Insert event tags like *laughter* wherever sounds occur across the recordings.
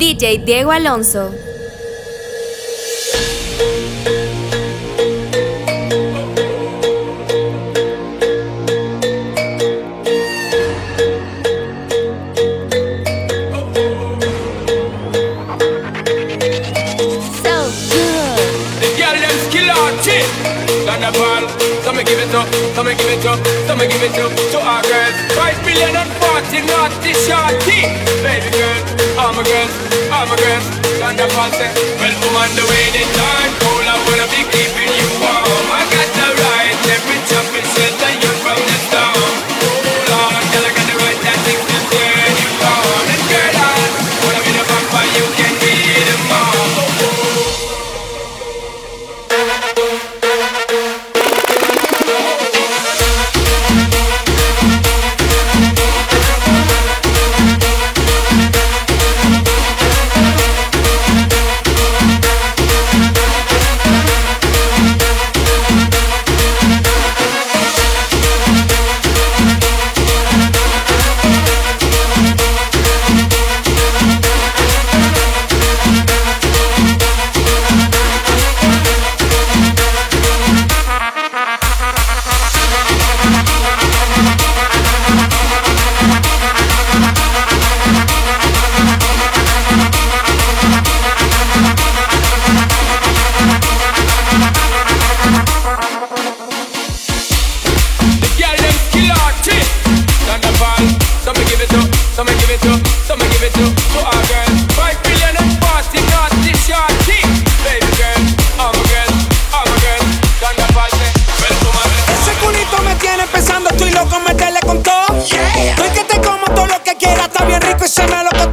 DJ Diego Alonso. Carnival. Come and give it up, come and give it up, come and give it up to our girls. million and forty naughty shorty. Baby girl, I'm a girl, I'm a girl. Thunder Well, woman, the way they turn cool, I wanna be keeping you. rico y se me lo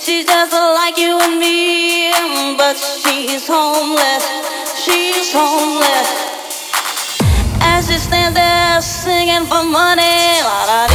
She's just like you and me, but she's homeless. She's homeless. As she stands there singing for money, la,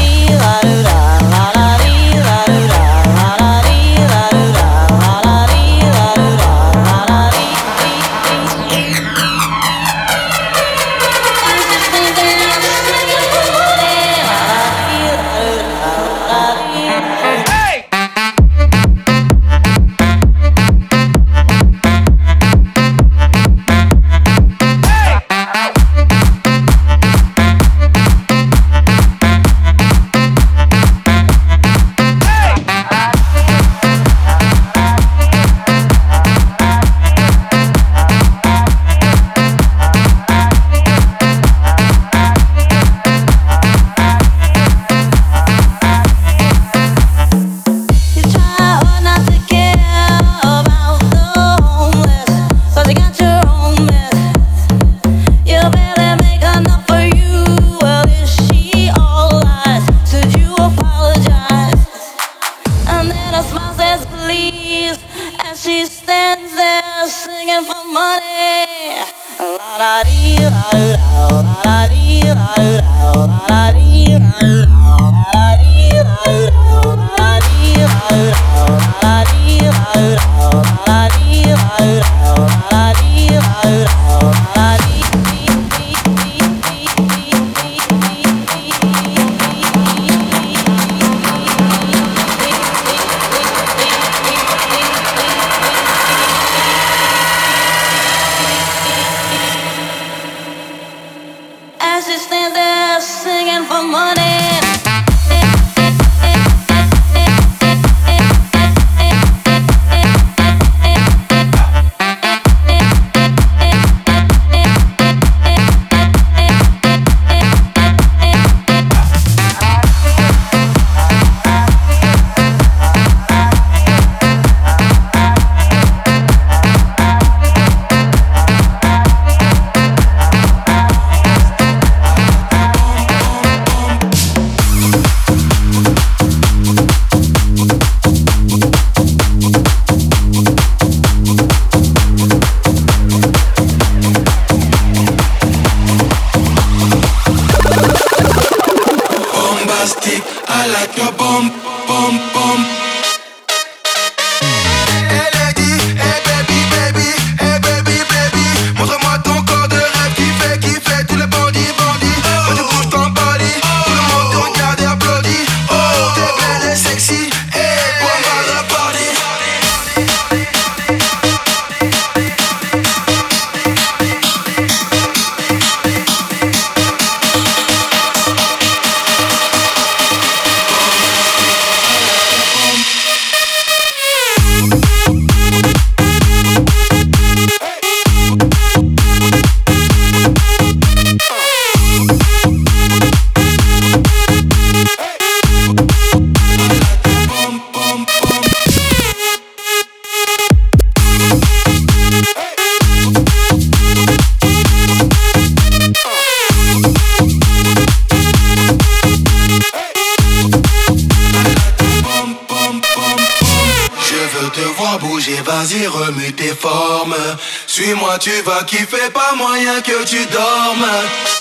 tu vas kiffer, pas moyen que tu dormes.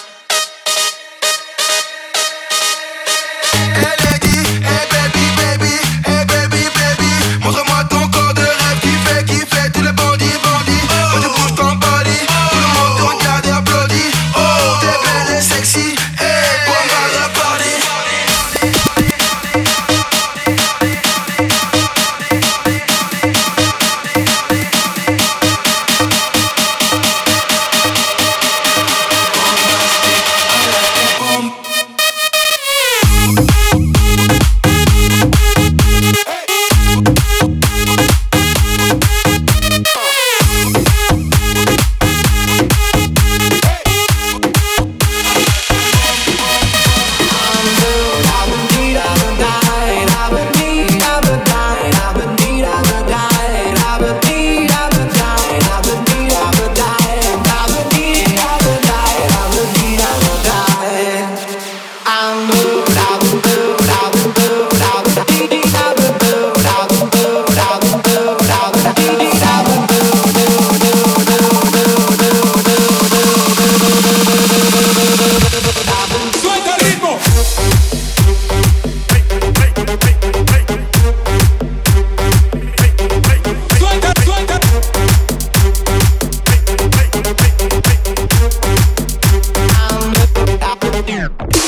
Yeah.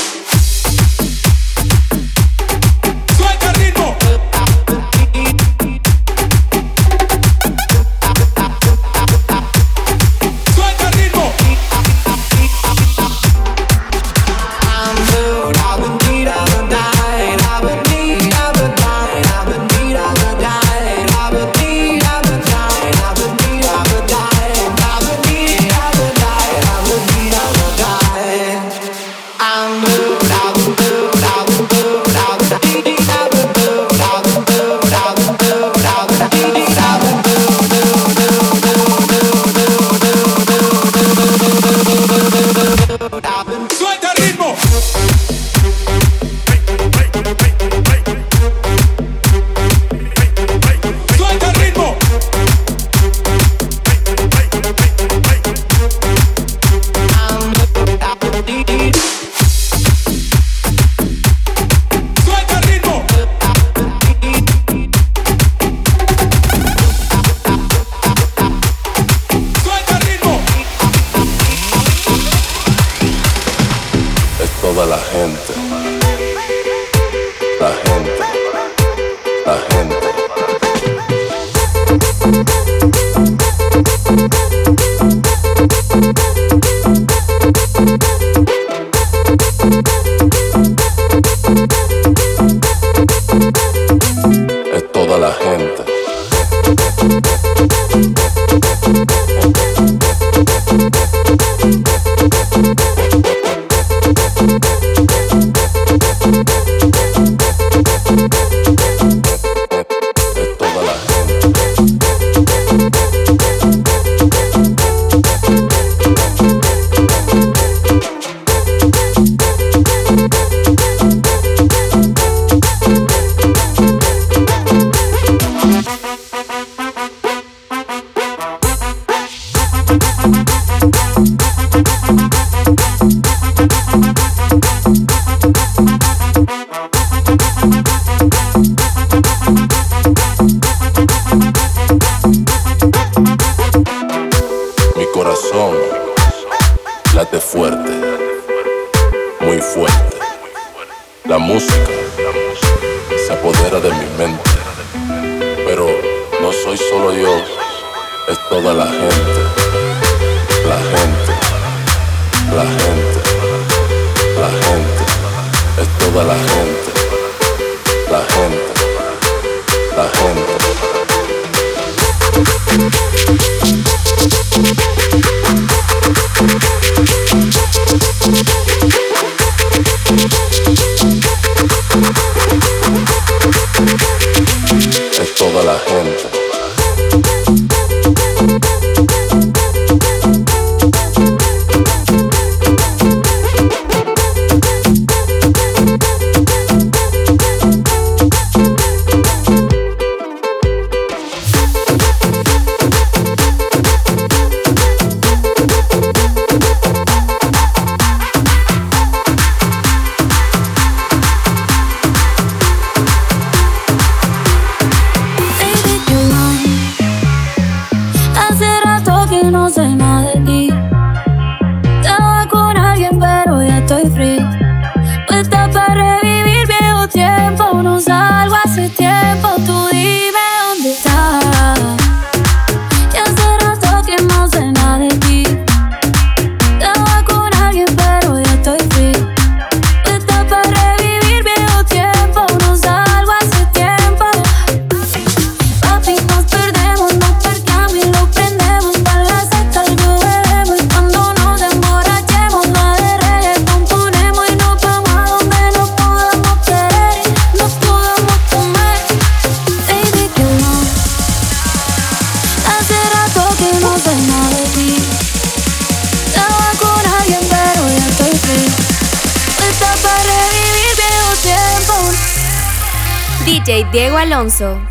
Diego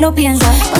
lo piensas.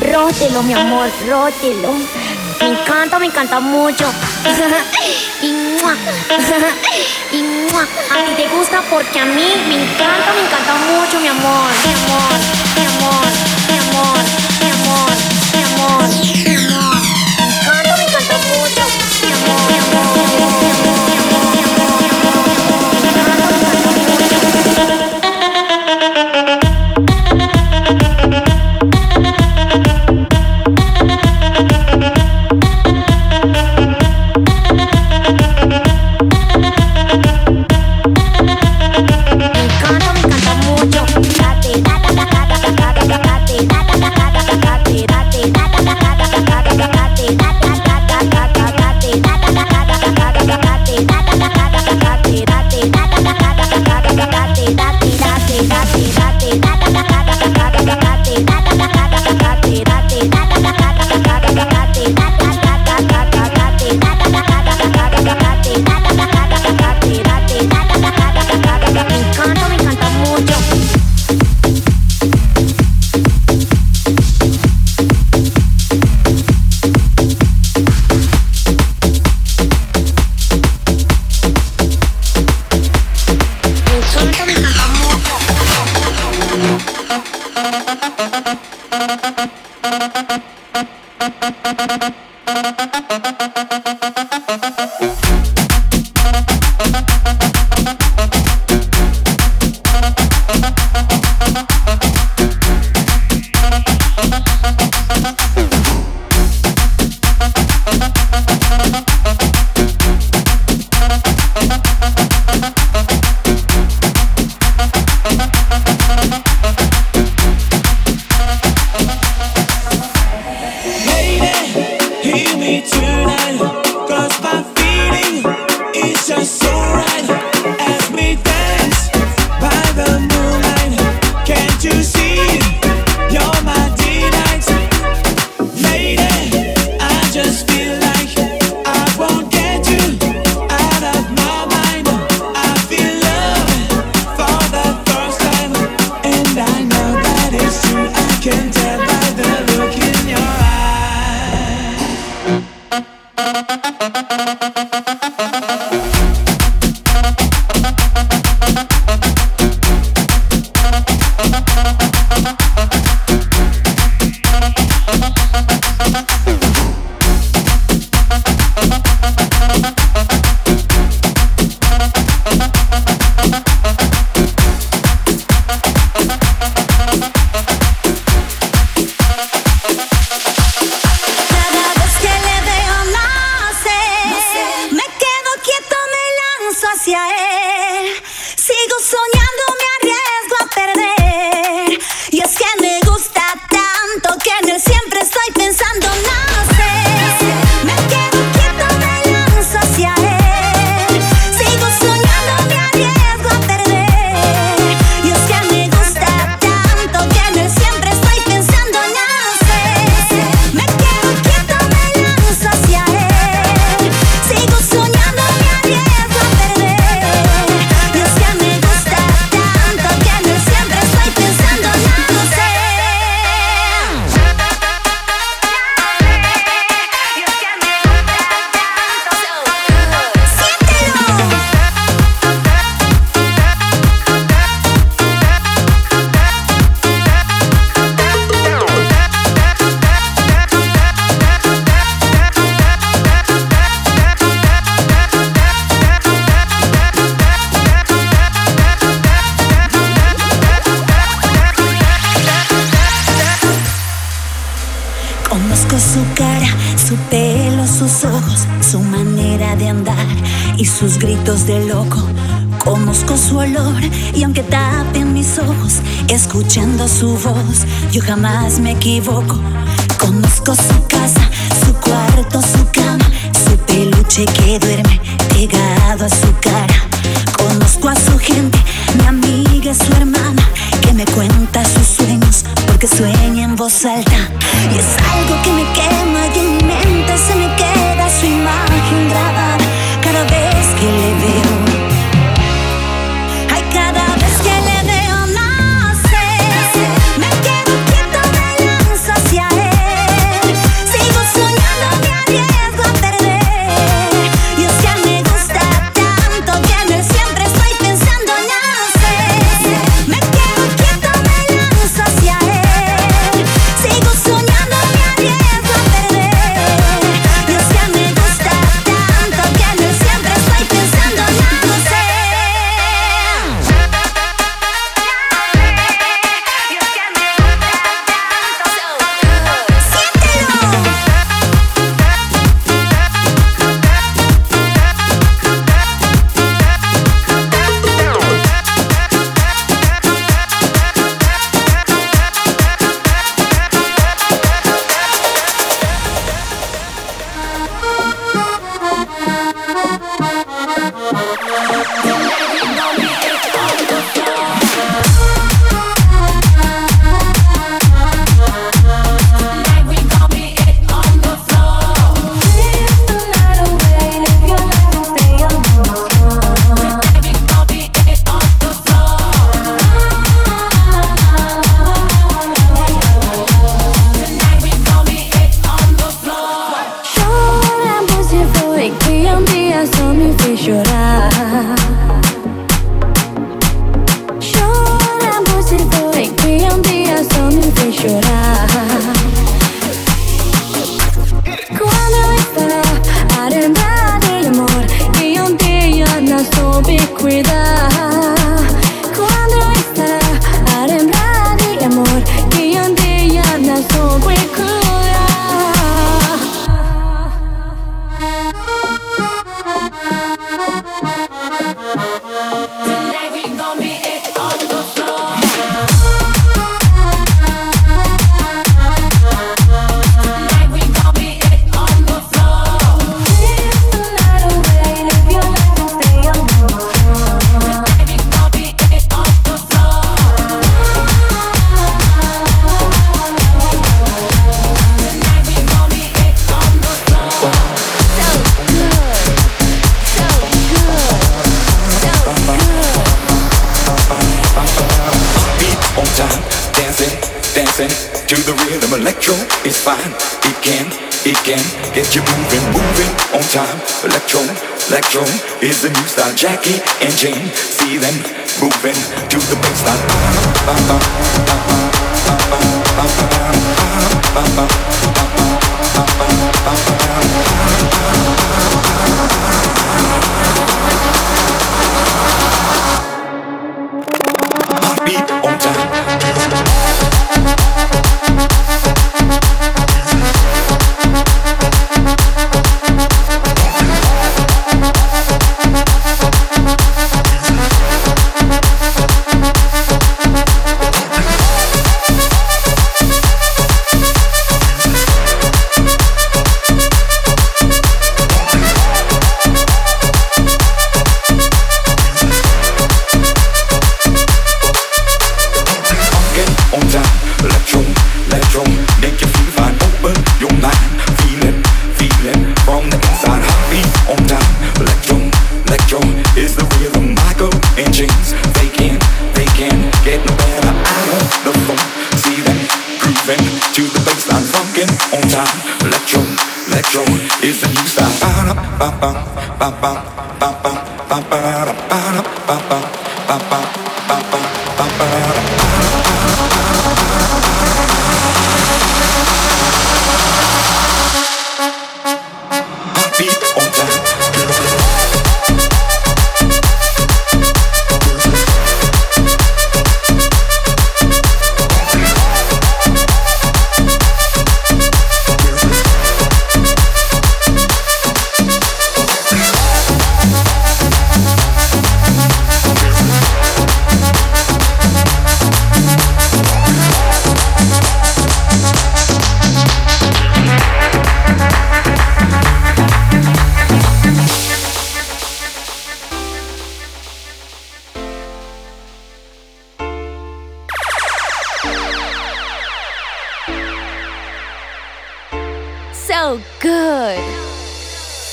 Rótelo, mi amor, rótelo. Me encanta, me encanta mucho. *laughs* y, *laughs* y a ti te gusta porque a mí me encanta, me encanta mucho, mi amor, mi amor, mi amor, escuchando su voz. Yo jamás me equivoco. Conozco su casa, su cuarto, su cama, su peluche que duerme pegado a su cara. Conozco a su gente, mi amiga su hermana, que me cuenta sus sueños porque sueña en voz alta. Tonight we gon' be it on the floor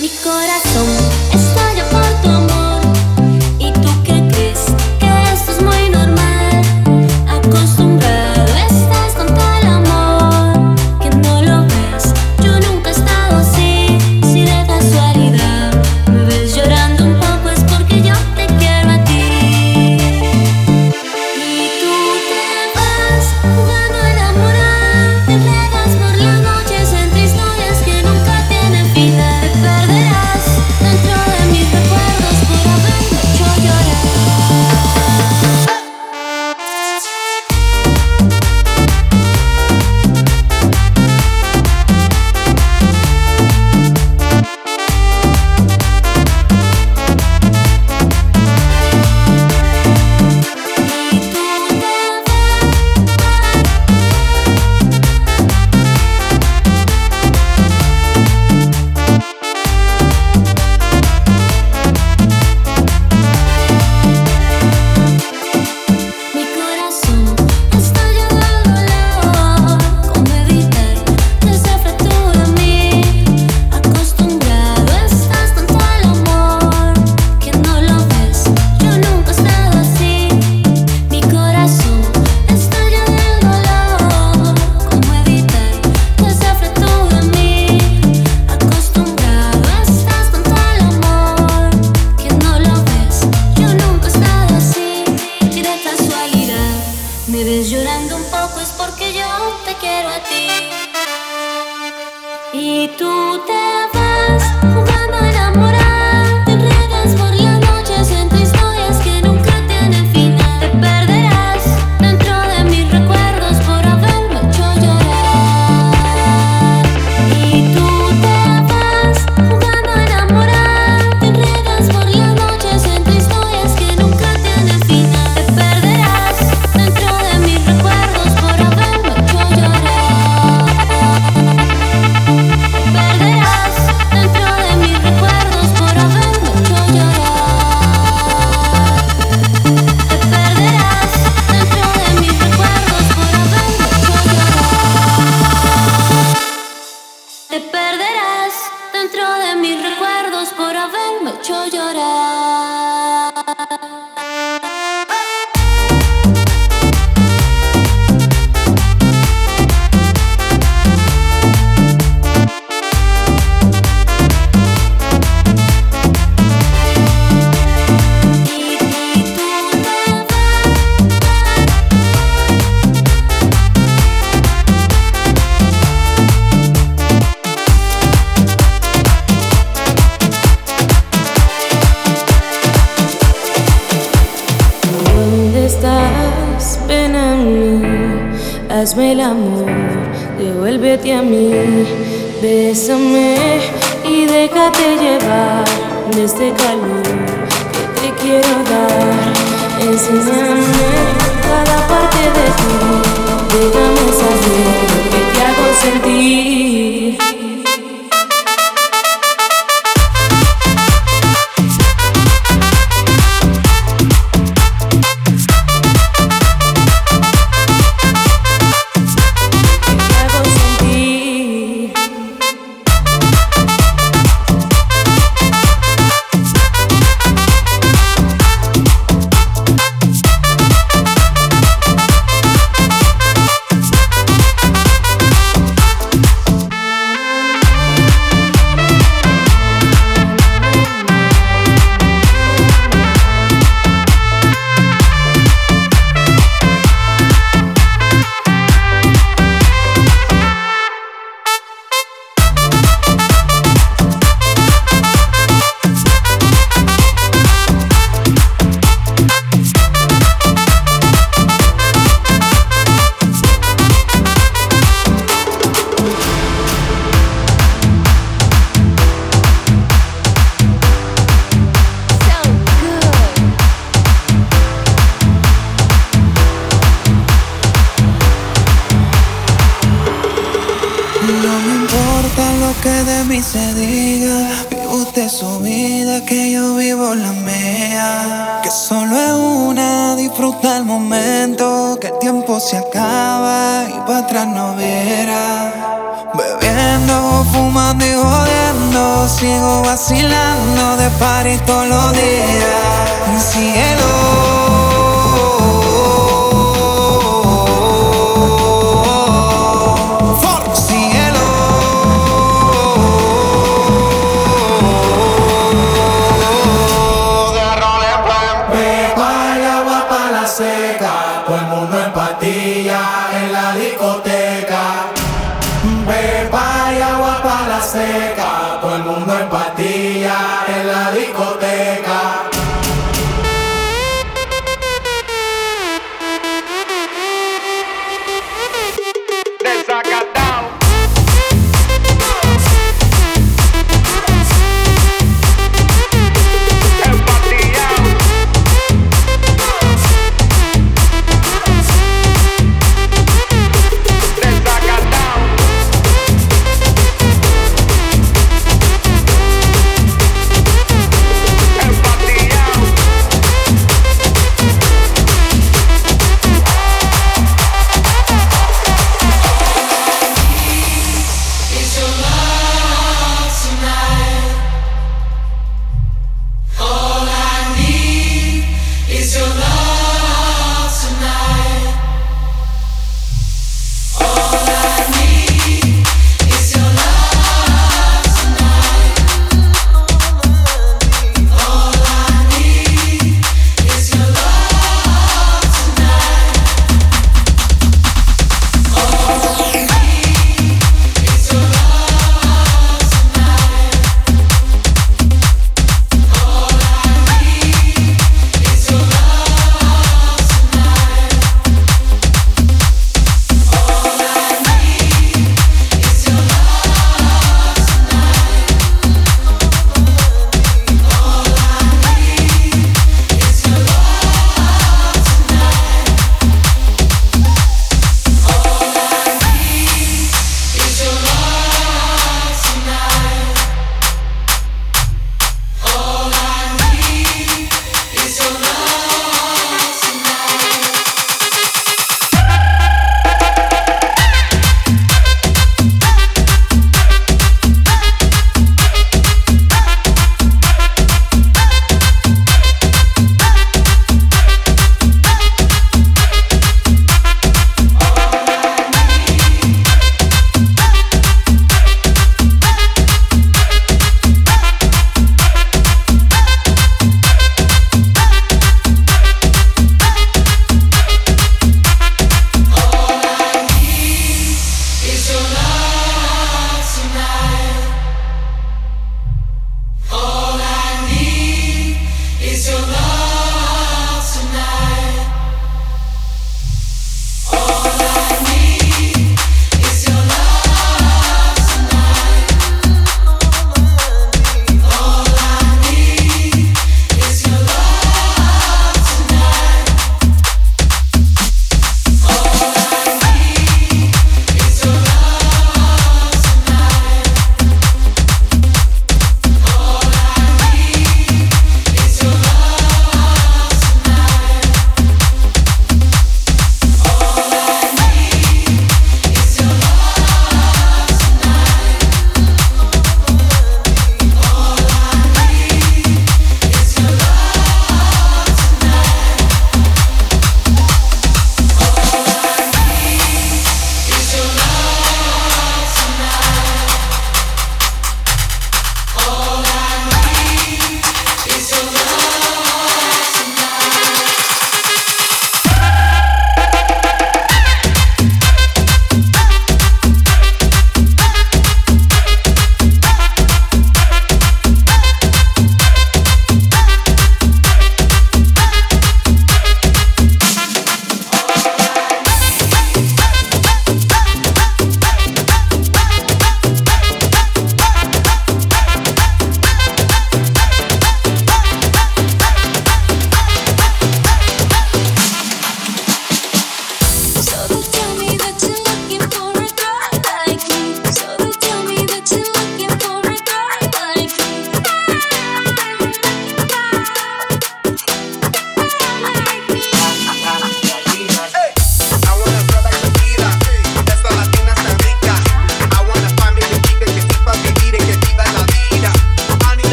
Mi corazón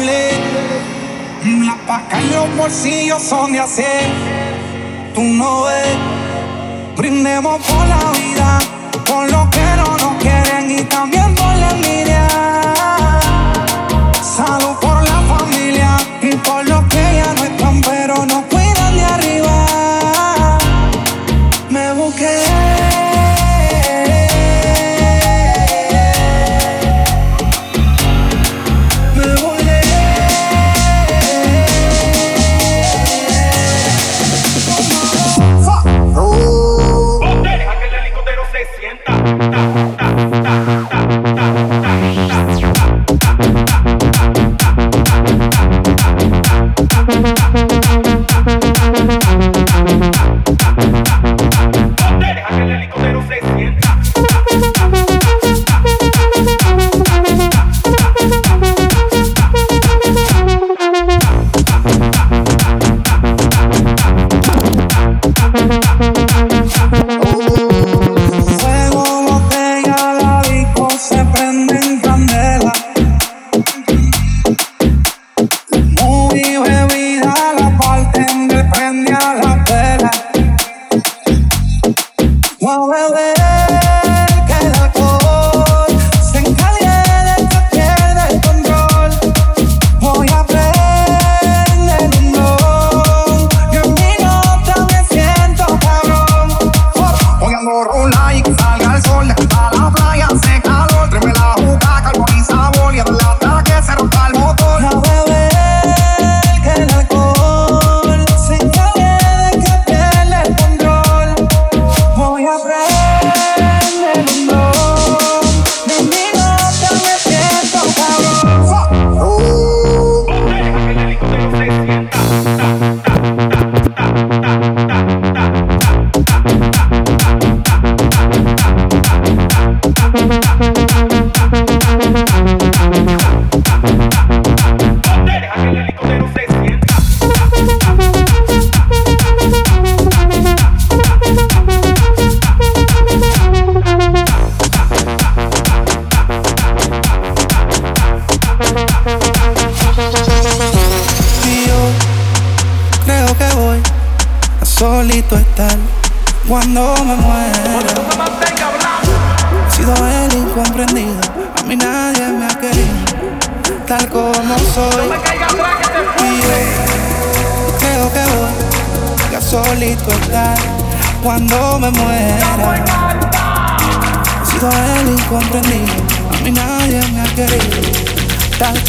doble. La paca en los bolsillos son de hacer. Tú no ves. Brindemos por la vida, por lo que no nos quieren y también por la envidia.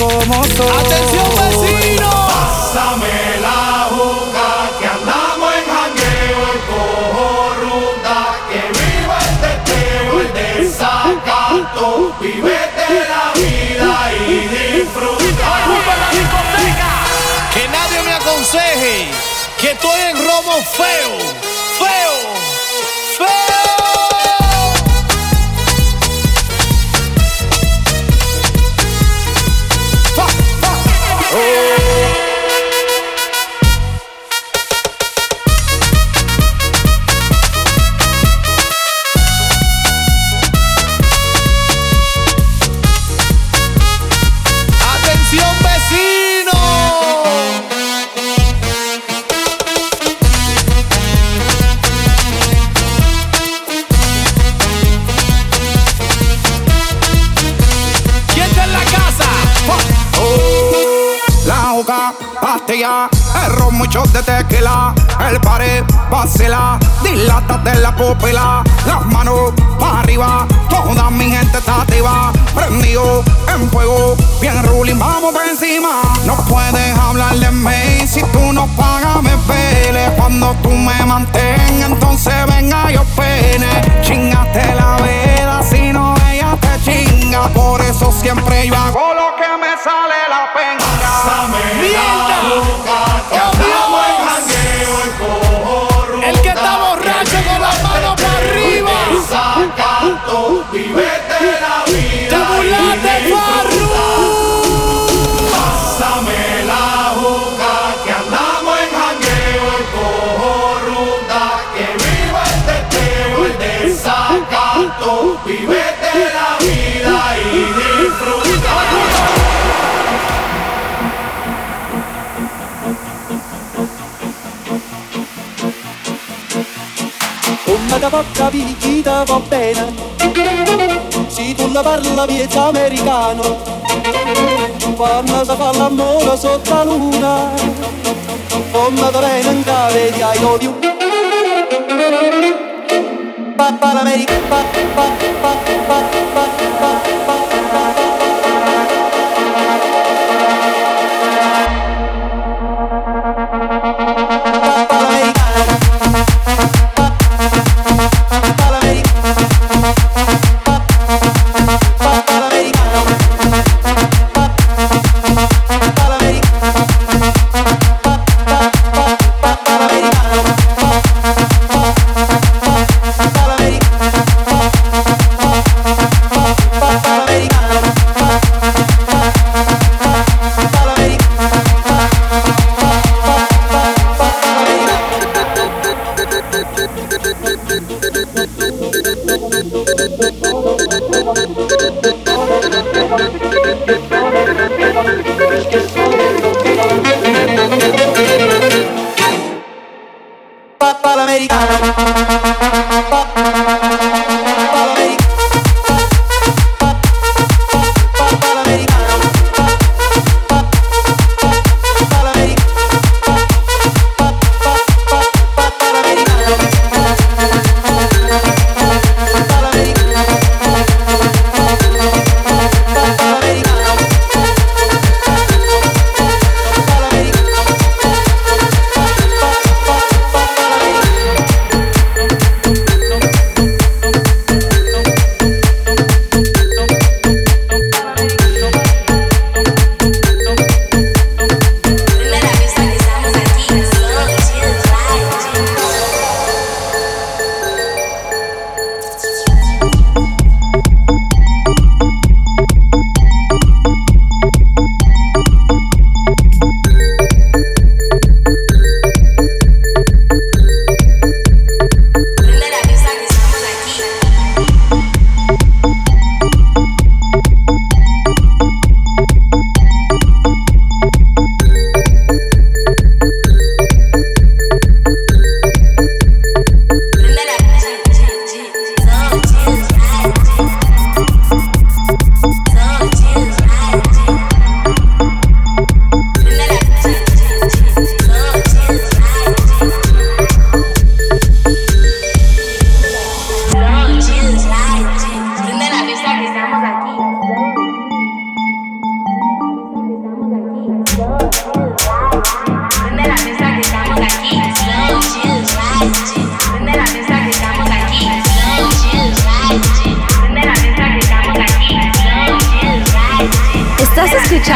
Como soy. ¡Atención, vecino! Pásame la boca que andamos en jangueo, el cojo ruta, que viva el teteo, el desacato, vivete la vida y disfruta. Que nadie me aconseje que estoy en robo feo, pastilla, el ron, muchos de tequila, el pared, vacila, dilátate la pupila, las manos para arriba, toda mi gente está activa, prendido en fuego, bien ruling, vamos por encima. No puedes hablar de mí si tú no pagas, me pele. Cuando tú me mantengas, entonces venga yo pene. Chingate la vela, si no ella te chinga, por eso siempre yo hago lo que me sale la penga. La Come da porca picchita va bene. Se tu la parla miezza americano Quando si fa l'amore sotto la luna Come da bene in cave di I love you. Pa pa l'America pa pa pa pa pa pa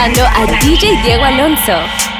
escuchando a DJ Diego Alonso.